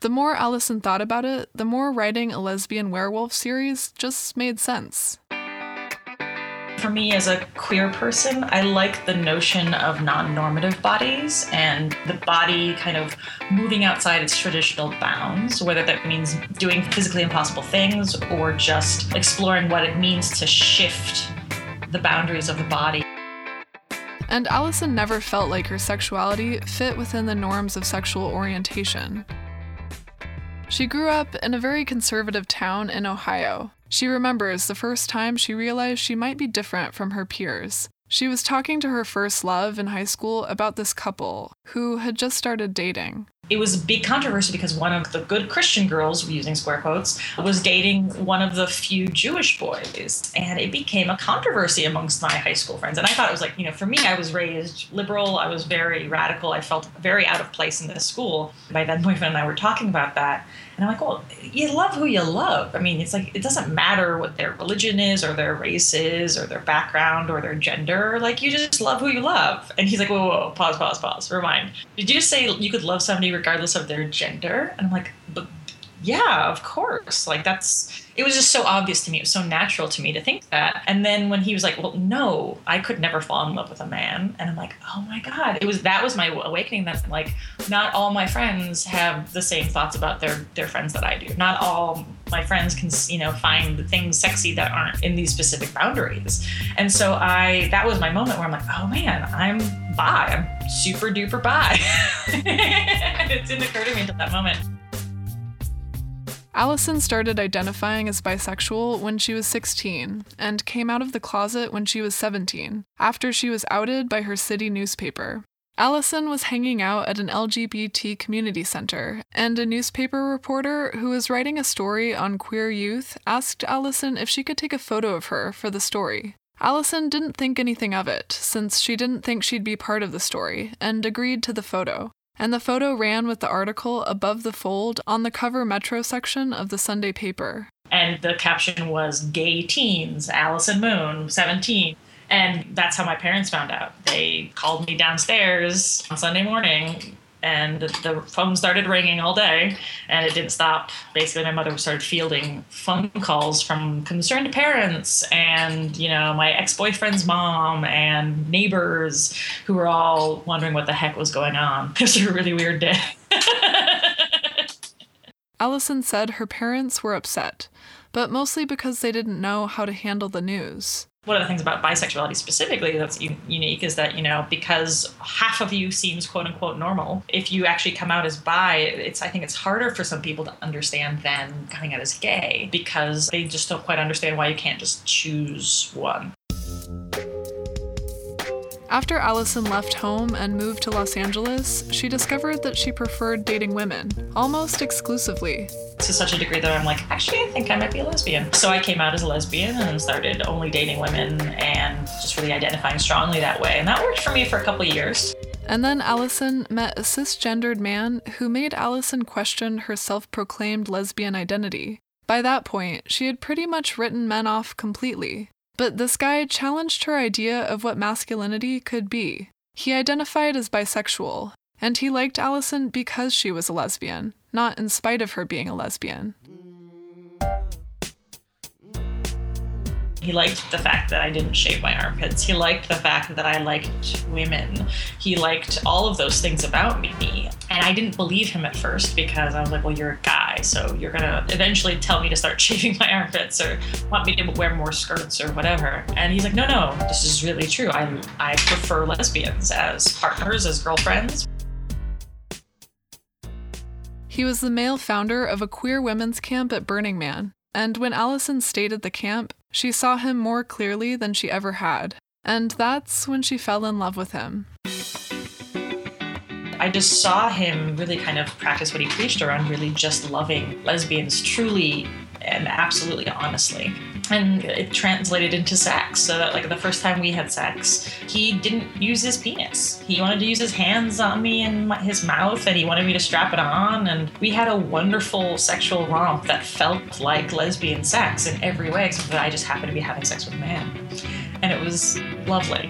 The more Allison thought about it, the more writing a lesbian werewolf series just made sense. For me, as a queer person, I like the notion of non normative bodies and the body kind of moving outside its traditional bounds, whether that means doing physically impossible things or just exploring what it means to shift the boundaries of the body and Allison never felt like her sexuality fit within the norms of sexual orientation. She grew up in a very conservative town in Ohio. She remembers the first time she realized she might be different from her peers. She was talking to her first love in high school about this couple who had just started dating it was a big controversy because one of the good Christian girls, using square quotes, was dating one of the few Jewish boys. And it became a controversy amongst my high school friends. And I thought it was like, you know, for me, I was raised liberal, I was very radical, I felt very out of place in this school. My then boyfriend and I were talking about that. And I'm like, well, you love who you love. I mean, it's like, it doesn't matter what their religion is or their race is or their background or their gender. Like, you just love who you love. And he's like, whoa, whoa, whoa pause, pause, pause, rewind. Did you just say you could love somebody regardless of their gender? And I'm like, yeah, of course. Like that's it was just so obvious to me. It was so natural to me to think that. And then when he was like, "Well, no, I could never fall in love with a man," and I'm like, "Oh my god!" It was that was my awakening. That like, not all my friends have the same thoughts about their their friends that I do. Not all my friends can you know find things sexy that aren't in these specific boundaries. And so I that was my moment where I'm like, "Oh man, I'm bi. I'm super duper bi." [laughs] it didn't occur to me until that moment. Allison started identifying as bisexual when she was 16 and came out of the closet when she was 17, after she was outed by her city newspaper. Allison was hanging out at an LGBT community center, and a newspaper reporter who was writing a story on queer youth asked Allison if she could take a photo of her for the story. Allison didn't think anything of it, since she didn't think she'd be part of the story, and agreed to the photo and the photo ran with the article above the fold on the cover Metro section of the Sunday paper. And the caption was Gay Teens, Allison Moon, 17. And that's how my parents found out. They called me downstairs on Sunday morning and the phone started ringing all day and it didn't stop. Basically my mother started fielding phone calls from concerned parents and you know my ex-boyfriend's mom and neighbors who were all wondering what the heck was going on. [laughs] It was a really weird day. [laughs] Allison said her parents were upset but mostly because they didn't know how to handle the news one of the things about bisexuality specifically that's u- unique is that you know because half of you seems quote unquote normal if you actually come out as bi it's i think it's harder for some people to understand than coming out as gay because they just don't quite understand why you can't just choose one after Allison left home and moved to Los Angeles, she discovered that she preferred dating women, almost exclusively. To such a degree that I'm like, actually, I think I might be a lesbian. So I came out as a lesbian and started only dating women and just really identifying strongly that way. And that worked for me for a couple years. And then Allison met a cisgendered man who made Allison question her self proclaimed lesbian identity. By that point, she had pretty much written men off completely. But this guy challenged her idea of what masculinity could be. He identified as bisexual, and he liked Allison because she was a lesbian, not in spite of her being a lesbian. He liked the fact that I didn't shave my armpits. He liked the fact that I liked women. He liked all of those things about me. And I didn't believe him at first because I was like, well, you're a guy, so you're going to eventually tell me to start [laughs] shaving my armpits or want me to wear more skirts or whatever. And he's like, no, no, this is really true. I, I prefer lesbians as partners, as girlfriends. He was the male founder of a queer women's camp at Burning Man, and when Allison stayed at the camp, she saw him more clearly than she ever had, and that's when she fell in love with him. I just saw him really kind of practice what he preached around really just loving lesbians truly and absolutely honestly. And it translated into sex. So that like the first time we had sex, he didn't use his penis. He wanted to use his hands on me and my, his mouth, and he wanted me to strap it on. And we had a wonderful sexual romp that felt like lesbian sex in every way, except that I just happened to be having sex with a man. And it was lovely.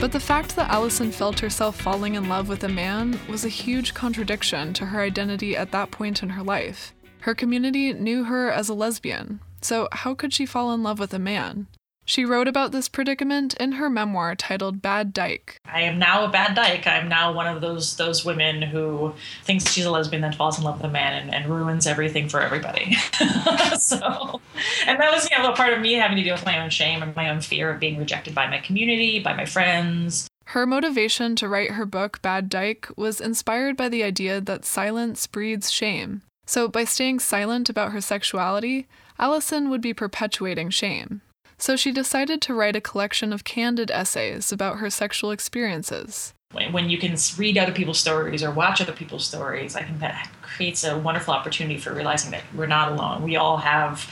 But the fact that Allison felt herself falling in love with a man was a huge contradiction to her identity at that point in her life. Her community knew her as a lesbian, so how could she fall in love with a man? She wrote about this predicament in her memoir titled Bad Dyke. I am now a bad dyke. I'm now one of those those women who thinks she's a lesbian, then falls in love with a man and, and ruins everything for everybody. [laughs] so, and that was you know a part of me having to deal with my own shame and my own fear of being rejected by my community, by my friends. Her motivation to write her book Bad Dyke was inspired by the idea that silence breeds shame. So, by staying silent about her sexuality, Allison would be perpetuating shame so she decided to write a collection of candid essays about her sexual experiences. When you can read other people's stories or watch other people's stories, I think that creates a wonderful opportunity for realizing that we're not alone. We all have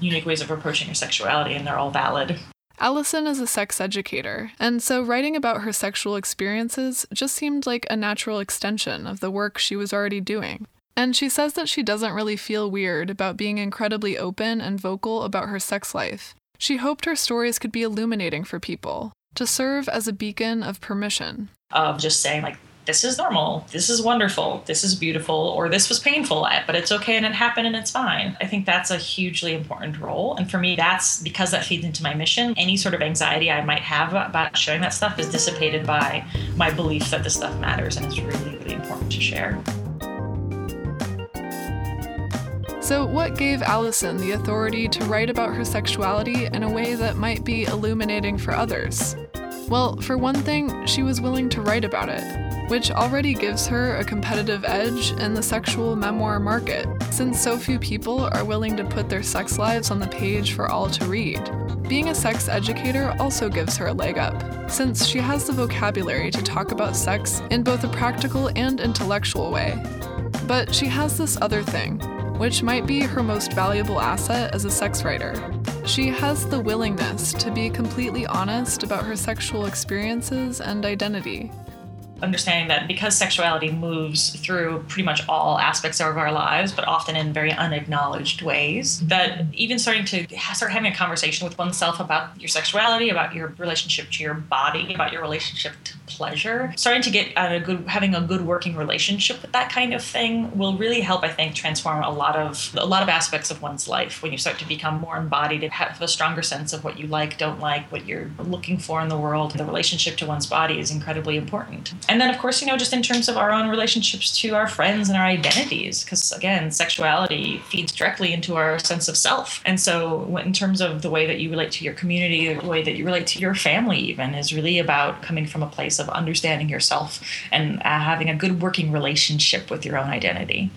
unique ways of approaching our sexuality, and they're all valid. Allison is a sex educator, and so writing about her sexual experiences just seemed like a natural extension of the work she was already doing. And she says that she doesn't really feel weird about being incredibly open and vocal about her sex life, she hoped her stories could be illuminating for people. to serve as a beacon of permission. Of just saying, like, this is normal, this is wonderful, this is beautiful, or this was painful, but it's okay and it happened and it's fine. I think that's a hugely important role. And for me, that's because that feeds into my mission. Any sort of anxiety I might have about sharing that stuff is dissipated by my belief that this stuff matters and it's really, really important to share. So, what gave Allison the authority to write about her sexuality in a way that might be illuminating for others? Well, for one thing, she was willing to write about it, which already gives her a competitive edge in the sexual memoir market, since so few people are willing to put their sex lives on the page for all to read. Being a sex educator also gives her a leg up, since she has the vocabulary to talk about sex in both a practical and intellectual way. But she has this other thing which might be her most valuable asset as a sex writer. She has the willingness to be completely honest about her sexual experiences and identity understanding that because sexuality moves through pretty much all aspects of our lives, but often in very unacknowledged ways, that even starting to start having a conversation with oneself about your sexuality, about your relationship to your body, about your relationship to pleasure, starting to get a good, having a good working relationship with that kind of thing will really help, I think, transform a lot of a lot of aspects of one's life. When you start to become more embodied and have a stronger sense of what you like, don't like, what you're looking for in the world, the relationship to one's body is incredibly important. And then, of course, you know, just in terms of our own relationships to our friends and our identities, because again, sexuality feeds directly into our sense of self. And so, in terms of the way that you relate to your community, the way that you relate to your family, even, is really about coming from a place of understanding yourself and uh, having a good working relationship with your own identity.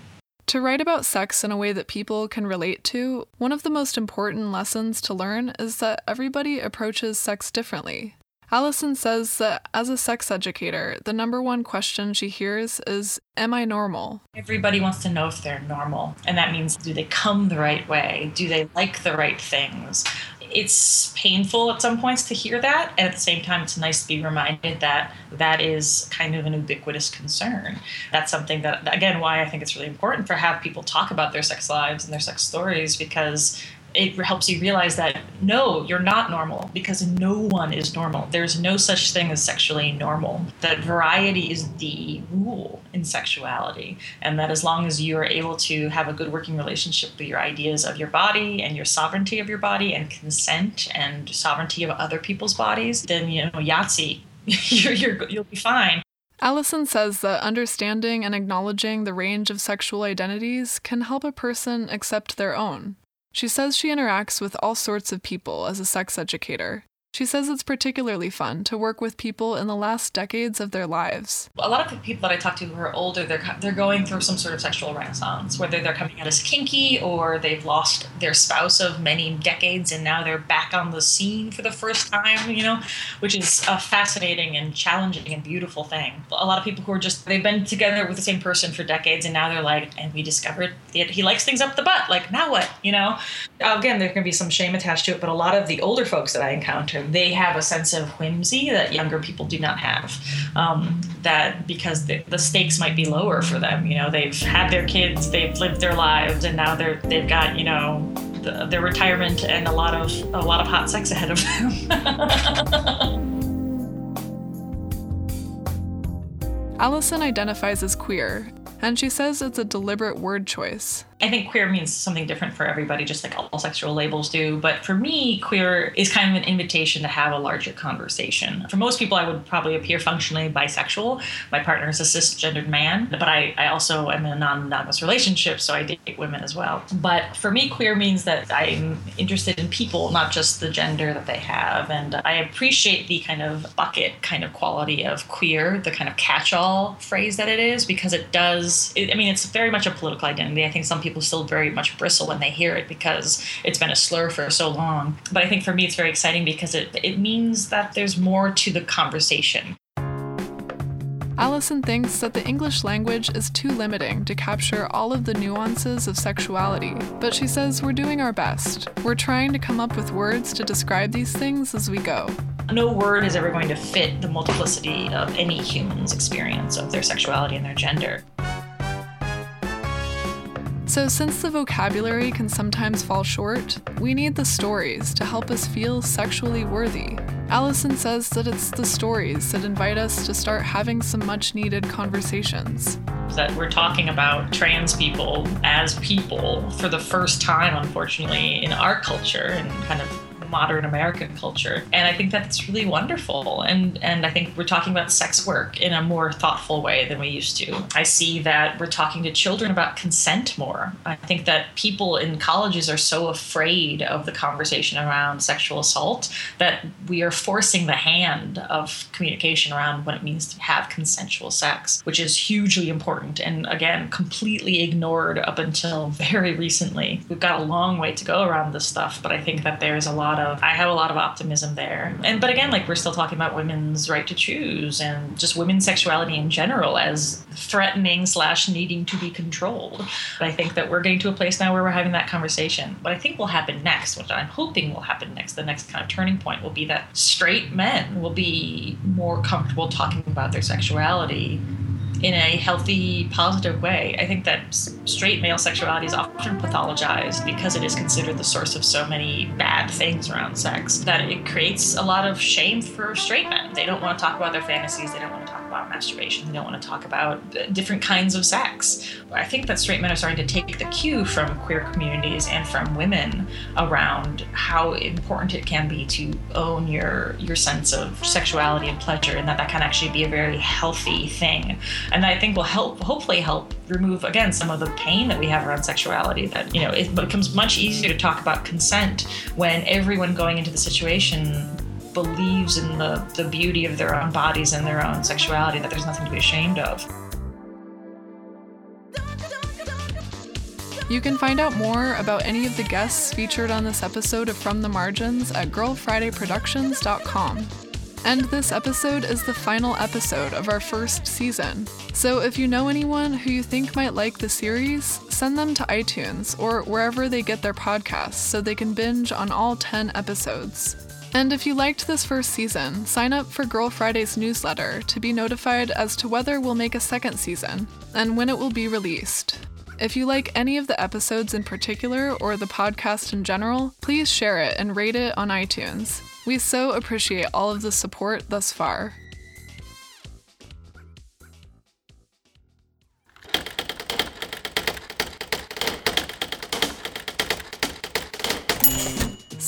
To write about sex in a way that people can relate to, one of the most important lessons to learn is that everybody approaches sex differently. Allison says that as a sex educator, the number one question she hears is Am I normal? Everybody wants to know if they're normal. And that means do they come the right way? Do they like the right things? It's painful at some points to hear that. And at the same time, it's nice to be reminded that that is kind of an ubiquitous concern. That's something that, again, why I think it's really important for have people talk about their sex lives and their sex stories because it helps you realize that no, you're not normal because no one is normal. There's no such thing as sexually normal. That variety is the rule in sexuality, and that as long as you are able to have a good working relationship with your ideas of your body and your sovereignty of your body and consent and sovereignty of other people's bodies, then you know Yahtzee, [laughs] you're, you're, you'll be fine. Allison says that understanding and acknowledging the range of sexual identities can help a person accept their own. She says she interacts with all sorts of people as a sex educator, she says it's particularly fun to work with people in the last decades of their lives. A lot of the people that I talk to who are older, they're, they're going through some sort of sexual renaissance, whether they're coming out as kinky or they've lost their spouse of many decades and now they're back on the scene for the first time, you know, which is a fascinating and challenging and beautiful thing. A lot of people who are just, they've been together with the same person for decades and now they're like, and we discovered that he likes things up the butt. Like, now what, you know? Again, there can be some shame attached to it, but a lot of the older folks that I encounter, they have a sense of whimsy that younger people do not have. Um, that because the, the, stakes might be lower for them. You know, they've had their kids, they've lived their lives, and now they're they've got you know the, their retirement and a lot of a lot of hot sex ahead of them. [laughs] Allison identifies as queer, and she says it's a deliberate word choice. I think queer means something different for everybody, just like all sexual labels do. But for me, queer is kind of an invitation to have a larger conversation. For most people, I would probably appear functionally bisexual. My partner is a cisgendered man, but I, I also am in a non monogamous relationship, so I date women as well. But for me, queer means that I'm interested in people, not just the gender that they have. And I appreciate the kind of bucket kind of quality of queer, the kind of catch all phrase that it is, because it does, it, I mean, it's very much a political identity. I think some people still very much bristle when they hear it because it's been a slur for so long. But I think for me, it's very exciting because it, it means that there's more to the conversation. Allison thinks that the English language is too limiting to capture all of the nuances of sexuality, but she says we're doing our best. We're trying to come up with words to describe these things as we go. No word is ever going to fit the multiplicity of any human's experience of their sexuality and their gender. So, since the vocabulary can sometimes fall short, we need the stories to help us feel sexually worthy. Allison says that it's the stories that invite us to start having some much needed conversations. That we're talking about trans people as people for the first time, unfortunately, in our culture and kind of modern American culture. And I think that's really wonderful. And and I think we're talking about sex work in a more thoughtful way than we used to. I see that we're talking to children about consent more. I think that people in colleges are so afraid of the conversation around sexual assault that we are forcing the hand of communication around what it means to have consensual sex, which is hugely important and again completely ignored up until [laughs] very recently. We've got a long way to go around this stuff, but I think that there's a lot lot of I have a lot of optimism there. And but again, like we're still talking about women's right to choose and just women's sexuality in general as threatening slash needing to be controlled. But I think that we're getting to a place now where we're having that conversation. What I think will happen next, what I'm hoping will happen next, the next kind of turning point will be that straight men will be more comfortable talking about their sexuality in a healthy, positive way. I think that straight male sexuality is often pathologized because it is considered the source of so many bad things around sex that it creates a lot of shame for straight men. They don't want to talk about their fantasies, they don't want to talk about masturbation, they don't want to talk about different kinds of sex. I think that straight men are starting to take the cue from queer communities and from women around how important it can be to own your your sense of sexuality and pleasure and that that can actually be a very healthy thing and I think will help, hopefully, help remove again some of the pain that we have around sexuality. That you know, it becomes much easier to talk about consent when everyone going into the situation believes in the, the beauty of their own bodies and their own sexuality. That there's nothing to be ashamed of. You can find out more about any of the guests featured on this episode of From the Margins at girlfridayproductions.com. And this episode is the final episode of our first season. So if you know anyone who you think might like the series, send them to iTunes or wherever they get their podcasts so they can binge on all 10 episodes. And if you liked this first season, sign up for Girl Friday's newsletter to be notified as to whether we'll make a second season and when it will be released. If you like any of the episodes in particular or the podcast in general, please share it and rate it on iTunes. We so appreciate all of the support thus far.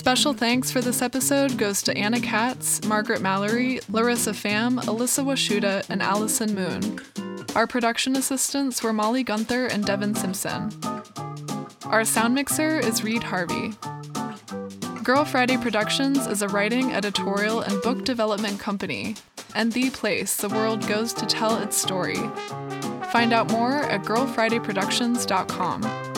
Special thanks for this episode goes to Anna Katz, Margaret Mallory, Larissa Pham, Elissa Washuta, and Allison Moon. Our production assistants were Molly Gunther and Devin Simpson. Our sound mixer is Reed Harvey. Girl Friday Productions is a writing, editorial, and book development company, and the place the world goes to tell its story. Find out more at girlfridayproductions.com.